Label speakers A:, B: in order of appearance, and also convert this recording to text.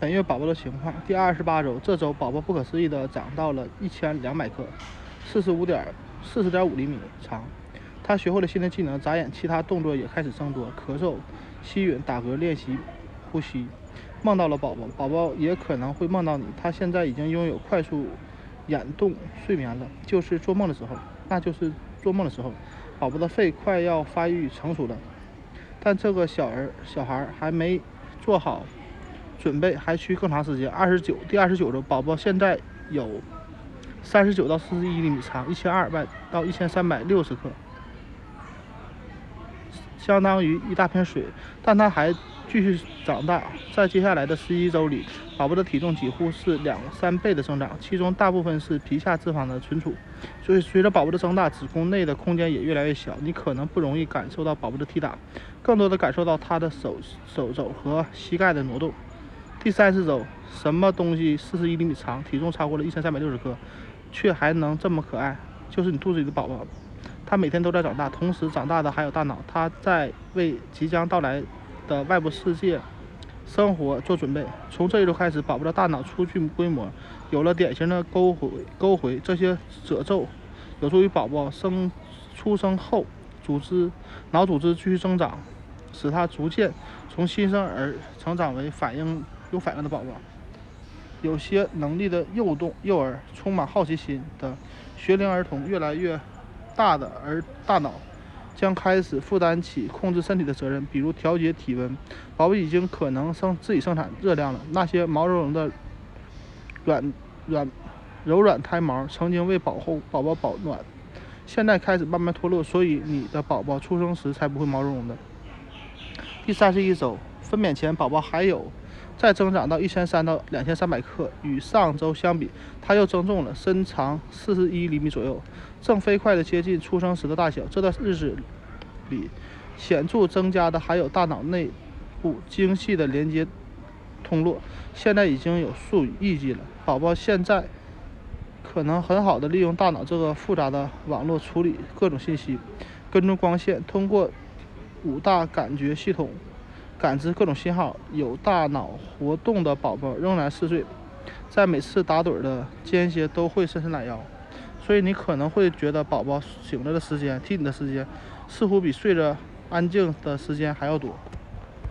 A: 本月宝宝的情况：第二十八周，这周宝宝不可思议的长到了一千两百克，四十五点四十点五厘米长。他学会了新的技能，眨眼，其他动作也开始增多，咳嗽、吸吮、打嗝、练习呼吸。梦到了宝宝，宝宝也可能会梦到你。他现在已经拥有快速眼动睡眠了，就是做梦的时候，那就是做梦的时候。宝宝的肺快要发育成熟了，但这个小儿小孩还没做好准备，还需更长时间。二十九，第二十九周，宝宝现在有三十九到四十一厘米长，一千二百到一千三百六十克。相当于一大片水，但它还继续长大。在接下来的十一周里，宝宝的体重几乎是两三倍的增长，其中大部分是皮下脂肪的存储。所以，随着宝宝的增大，子宫内的空间也越来越小，你可能不容易感受到宝宝的踢打，更多的感受到他的手手肘和膝盖的挪动。第三十周，什么东西四十一厘米长，体重超过了一千三百六十克，却还能这么可爱？就是你肚子里的宝宝。他每天都在长大，同时长大的还有大脑，他在为即将到来的外部世界生活做准备。从这一周开始，宝宝的大脑初具规模，有了典型的沟回沟回，这些褶皱有助于宝宝生出生后组织脑组织继续增长，使他逐渐从新生儿成长为反应有反应的宝宝。有些能力的幼动幼儿，充满好奇心的学龄儿童，越来越。大的而大脑将开始负担起控制身体的责任，比如调节体温。宝宝已经可能生自己生产热量了。那些毛茸茸的软软柔软胎毛曾经为保护宝宝保暖，现在开始慢慢脱落，所以你的宝宝出生时才不会毛茸茸的。第三十一周，分娩前宝宝还有。再增长到一千三到两千三百克，与上周相比，它又增重了，身长四十一厘米左右，正飞快地接近出生时的大小。这段日子里，显著增加的还有大脑内部精细的连接通络，现在已经有数以亿计了。宝宝现在可能很好的利用大脑这个复杂的网络处理各种信息，跟踪光线，通过五大感觉系统。感知各种信号，有大脑活动的宝宝仍然嗜睡，在每次打盹的间歇都会伸伸懒腰，所以你可能会觉得宝宝醒着的时间、踢你的时间似乎比睡着安静的时间还要多。